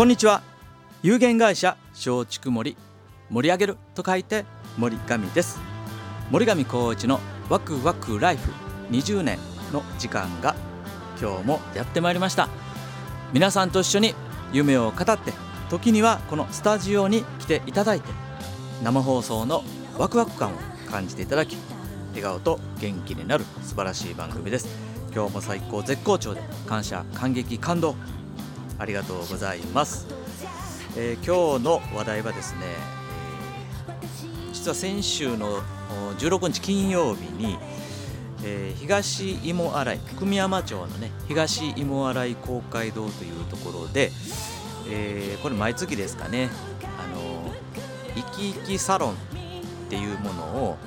こんにちは。有限会社松竹森盛り上げると書いて森上です。森上光一のワクワクライフ20年の時間が今日もやってまいりました。皆さんと一緒に夢を語って時にはこのスタジオに来ていただいて生放送のワクワク感を感じていただき笑顔と元気になる素晴らしい番組です。今日も最高絶好調で感謝感激感動ありがとうございます、えー、今日の話題はですね、えー、実は先週の16日金曜日に、えー、東芋洗久美山町のね東芋洗い公会堂というところで、えー、これ毎月ですかねあの生き生きサロンっていうものを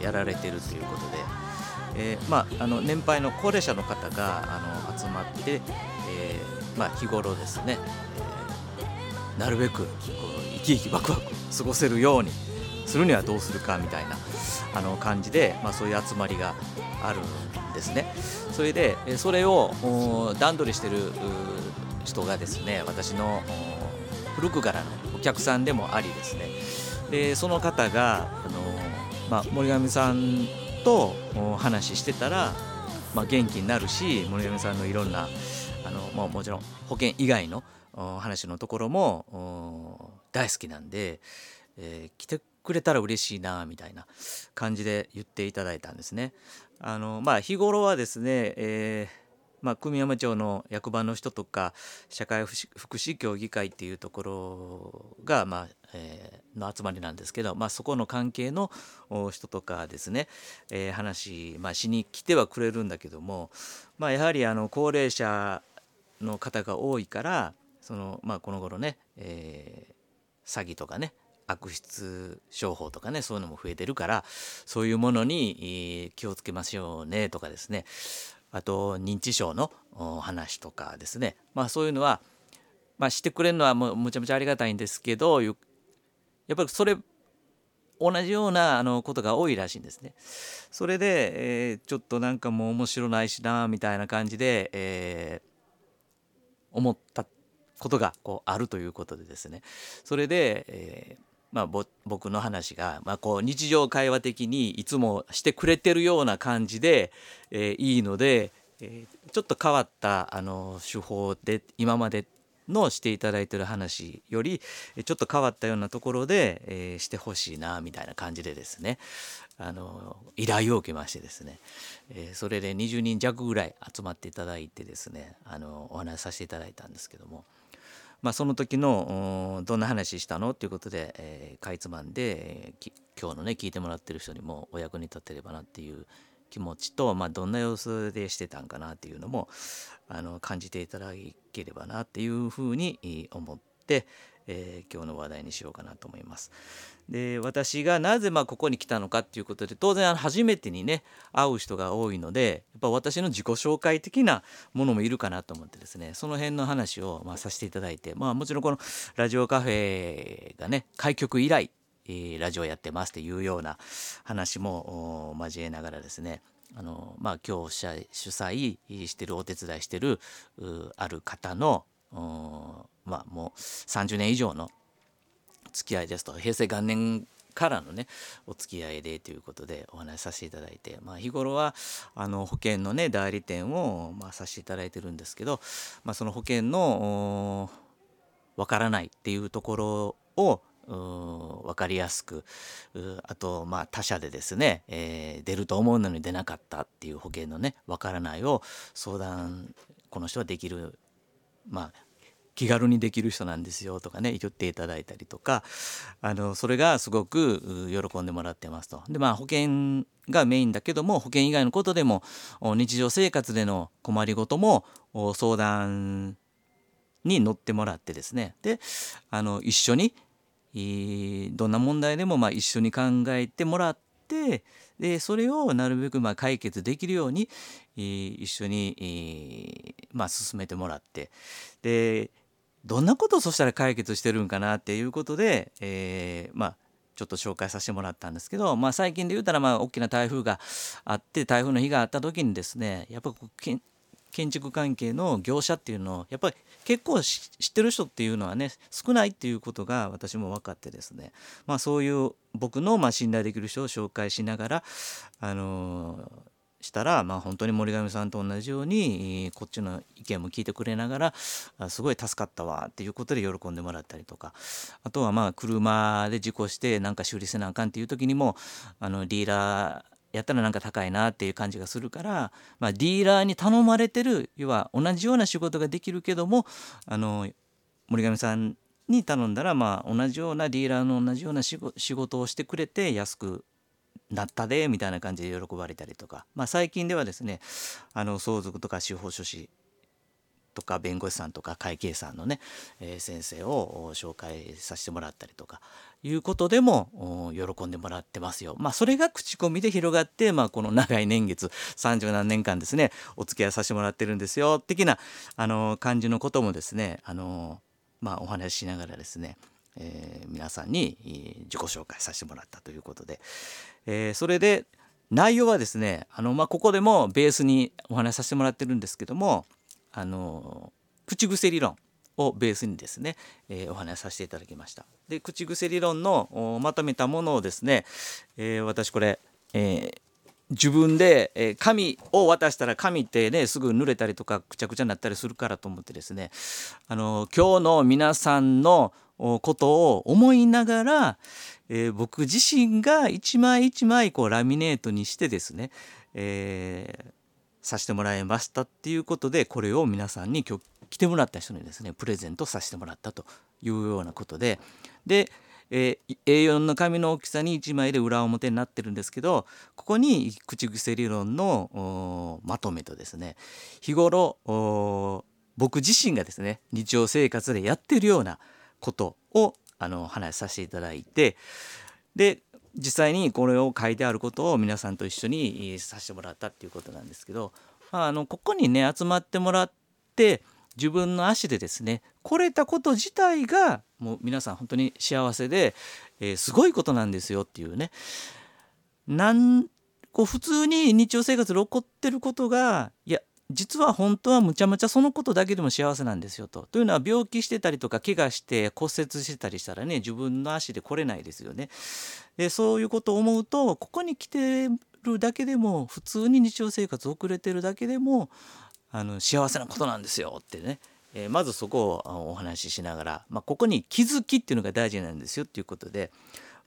やられてるということで、えー、まあ、あの年配の高齢者の方があの集まって、えまあ、日頃ですね、えなるべくこう生き生きワクワク過ごせるようにするにはどうするかみたいなあの感じで、まあ、そういう集まりがあるんですね。それでそれを段取りしてる人がですね私の古くからのお客さんでもありですねでその方があの、まあ、森上さんと話してたら、まあ、元気になるし森上さんのいろんな、まあ、もちろん保険以外の話のところも大好きなんで、えー、来てくれたら嬉しいなみたいな感じで言っていただいたんですね。あのまあ日頃はですね、えーまあ、久美山町の役場の人とか社会福祉協議会っていうところが、まあえー、の集まりなんですけど、まあ、そこの関係の人とかですね、えー、話、まあ、しに来てはくれるんだけども、まあ、やはりあの高齢者の方が多いからその、まあ、この頃ね、えー、詐欺とかね悪質商法とかねそういうのも増えてるからそういうものに気をつけましょうねとかですねあと認知症の話とかですねまあそういうのは、まあ、してくれるのはもうむちゃむちゃありがたいんですけどやっぱりそれ同じようなあのことが多いらしいんですね。それで、えー、ちょっとなんかもう面白ないしなみたいな感じで、えー、思ったことがこうあるということでですね。それで、えーまあ、僕の話が、まあ、こう日常会話的にいつもしてくれてるような感じで、えー、いいので、えー、ちょっと変わったあの手法で今までのしていただいてる話よりちょっと変わったようなところで、えー、してほしいなみたいな感じでですね。あの依頼を受けましてですね、えー、それで20人弱ぐらい集まっていただいてですねあのお話しさせていただいたんですけども。まあ、その時のどんな話したのっていうことで、えー、かいつまんで、えー、今日のね聞いてもらってる人にもお役に立てればなっていう気持ちと、まあ、どんな様子でしてたんかなっていうのもあの感じていただければなっていうふうに思って、えー、今日の話題にしようかなと思います。で私がなぜまあここに来たのかっていうことで当然初めてにね会う人が多いのでやっぱ私の自己紹介的なものもいるかなと思ってですねその辺の話をまあさせていただいてまあもちろんこのラジオカフェがね開局以来、えー、ラジオやってますっていうような話も交えながらですねあのまあ今日主催してるお手伝いしてるある方のまあもう30年以上の付き合いですと平成元年からのねお付き合いでということでお話しさせていただいて、まあ、日頃はあの保険のね代理店を、まあ、させていただいてるんですけど、まあ、その保険のわからないっていうところを分かりやすくあとまあ他社でですね、えー、出ると思うのに出なかったっていう保険のね分からないを相談この人はできるまあ気軽にできる人なんですよとかね言っていただいたりとかあのそれがすごく喜んでもらってますと。でまあ保険がメインだけども保険以外のことでも日常生活での困りごとも相談に乗ってもらってですねであの一緒にどんな問題でもまあ一緒に考えてもらってでそれをなるべくまあ解決できるように一緒にまあ進めてもらってでどんなことをそしたら解決してるんかなっていうことで、えー、まあちょっと紹介させてもらったんですけど、まあ、最近で言うたらまあ大きな台風があって台風の日があった時にですねやっぱ建築関係の業者っていうのをやっぱり結構知ってる人っていうのはね少ないっていうことが私も分かってですね。まあそういう僕のま信頼できる人を紹介しながらあのーしたら、まあ、本当に森上さんと同じようにこっちの意見も聞いてくれながらすごい助かったわっていうことで喜んでもらったりとか。あとはまあ車で事故してなんか修理せなあかんっていう時にもあのディーラーやったらなんか高いなっていう感じがするから、まあ、ディーラーに頼まれてる要は同じような仕事ができるけどもあの森上さんに頼んだらまあ同じようなディーラーの同じような仕事をしてくれて安くなったでみたいな感じで喜ばれたりとか、まあ、最近ではですねあの相続とか司法書士とか弁護士さんとか会計さんのね、えー、先生を紹介させてもらったりとかいうことでも喜んでもらってますよ。まあそれが口コミで広がって、まあ、この長い年月30何年間ですねお付き合いさせてもらってるんですよ的なあの感じのこともですねあの、まあ、お話ししながらですねえー、皆さんに自己紹介させてもらったということで、えー、それで内容はですねあの、まあ、ここでもベースにお話しさせてもらってるんですけどもあの口癖理論をベースにですね、えー、お話しさせていただきました。で口癖理論のまとめたものをですね、えー、私これ、えー、自分で、え紙を渡したら紙ってねすぐ濡れたりとかくちゃくちゃになったりするからと思ってですねあの今日の皆さんのことを思いながら、えー、僕自身が一枚一枚こうラミネートにしてですね、えー、させてもらいましたっていうことでこれを皆さんに今日来てもらった人にですねプレゼントさせてもらったというようなことで。で、えー、A4 の紙の大きさに1枚で裏表になってるんですけどここに口癖理論のまとめとですね日頃僕自身がですね日常生活でやってるようなことをあの話させていただいてで実際にこれを書いてあることを皆さんと一緒にさせてもらったっていうことなんですけど、まあ、あのここにね集まってもらって自分の足でですね来れたこと自体がもう皆さん本当に幸せで、えー、すごいことなんですよっていうね。なんこう普通に日常生活で起こってることがいや実は本当はむちゃむちゃそのことだけでも幸せなんですよと。というのは病気してたりとか怪我して骨折してたりしたらね自分の足で来れないですよね。でそういうことを思うとここに来てるだけでも普通に日常生活を送れてるだけでもあの幸せなことなんですよってね、えー、まずそこをお話ししながら、まあ、ここに気づきっていうのが大事なんですよっていうことで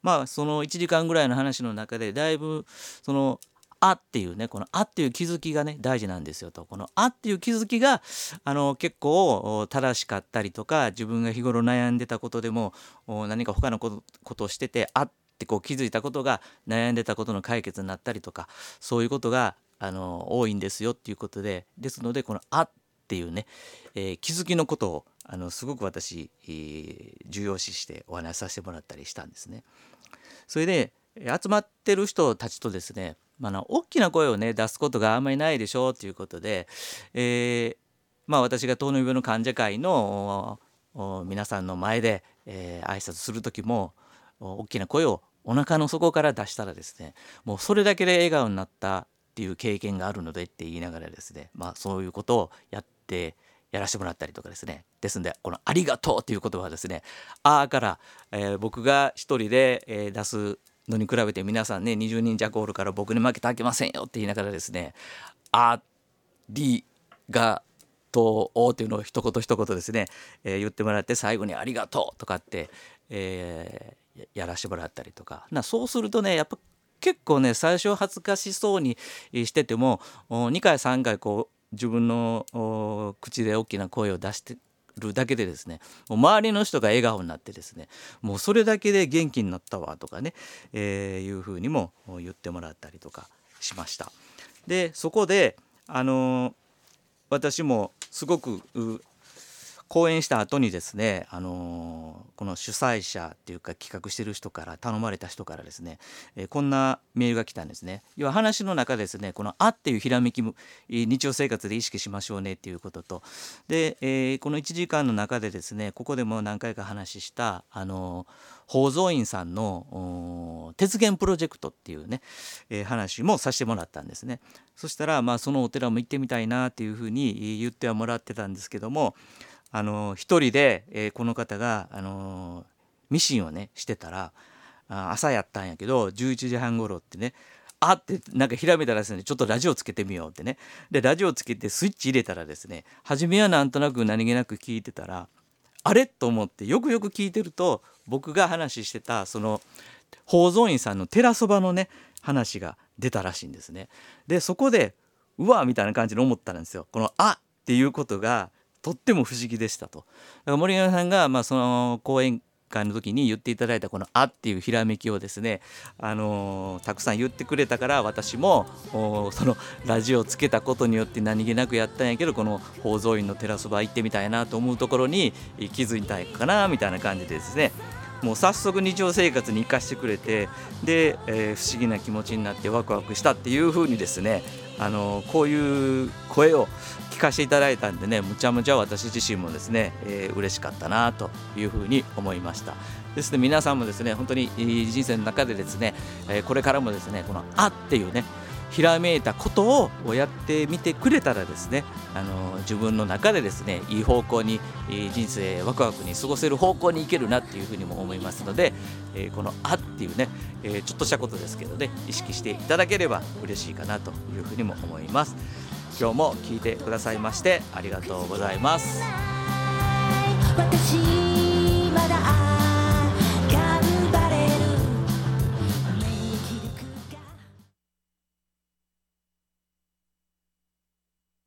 まあその1時間ぐらいの話の中でだいぶそのあっていうねこのあっていう気づきがね大事なんですよとこのあっていう気づきがあの結構正しかったりとか自分が日頃悩んでたことでも何か他のことをしててあってこう気づいたことが悩んでたことの解決になったりとかそういうことがあの多いんですよっていうことでですのでこの「あ」っていうね、えー、気づきのことをあのすごく私、えー、重要視してお話しさせてもらったりしたんですね。それで集まってる人たちとですねまあの、大きな声をね出すことがあんまりないでしょうということで、えー、まあ、私が糖尿病の患者会の皆さんの前で、えー、挨拶する時も大きな声をお腹の底から出したらですねもうそれだけで笑顔になったっていう経験があるのでって言いながらですね、まあ、そういうことをやってやらせてもらったりとかですねですんでこの「ありがとう」という言葉はですね「あ」ーから、えー、僕が一人で、えー、出すのに比べて皆さんね20人弱おるから僕に負けてあげませんよって言いながらですね「ありがとう」っていうのを一言一言ですね、えー、言ってもらって最後に「ありがとう」とかって、えー、やらしてもらったりとか。なそうするとねやっぱ結構ね最初恥ずかしそうにしてても2回3回こう自分の口で大きな声を出してるだけでですねもう周りの人が笑顔になってですねもうそれだけで元気になったわとかね、えー、いうふうにも言ってもらったりとかしました。でそこであのー、私もすごく講演した後にですね、あのこの主催者っていうか企画してる人から頼まれた人からですね、えこんなメールが来たんですね。要は話の中ですねこの「あ」っていうひらめきも日常生活で意識しましょうねっていうこととで、えー、この1時間の中でですねここでも何回か話したあの宝蔵院さんの鉄源プロジェクトっていうね、えー、話もさせてもらったんですね。そしたらまあそのお寺も行ってみたいなっていうふうに言ってはもらってたんですけどもあの一人で、えー、この方があのミシンをねしてたら朝やったんやけど11時半頃ってねあってなんかひらめいたらですねちょっとラジオつけてみようってねでラジオつけてスイッチ入れたらですね初めはなんとなく何気なく聞いてたらあれと思ってよくよく聞いてると僕が話してたその宝蔵院さんの寺そばのね話が出たらしいんですね。でそこでうわみたいな感じで思ったんですよ。この「あ」っていうことがとっても不思議でしたと。だから森山さんがまあその講演会の時に言っていただいたこの「あ」っていうひらめきをですね、あのー、たくさん言ってくれたから私もそのラジオをつけたことによって何気なくやったんやけどこの宝蔵院のテラスバ行ってみたいなと思うところに気づいたいかなみたいな感じでですねもう早速日常生活に生かしてくれてで、えー、不思議な気持ちになってワクワクしたっていうふうにですねあのこういう声を聞かせていただいたんでねむちゃむちゃ私自身もですね、えー、嬉しかったなというふうに思いました。ですので皆さんもですね本当に人生の中でですね、えー、これからもですねこの「あ」っていうねひらめいたことをやってみてくれたらですねあの自分の中でですねいい方向に人生ワクワクに過ごせる方向に行けるなっていうふうにも思いますので、えこの「あ」っていうね、えちょっとしたことですけどね意識していただければ嬉しいかなというふうにも思います。今日も聞いてくださいましてありがとうございます。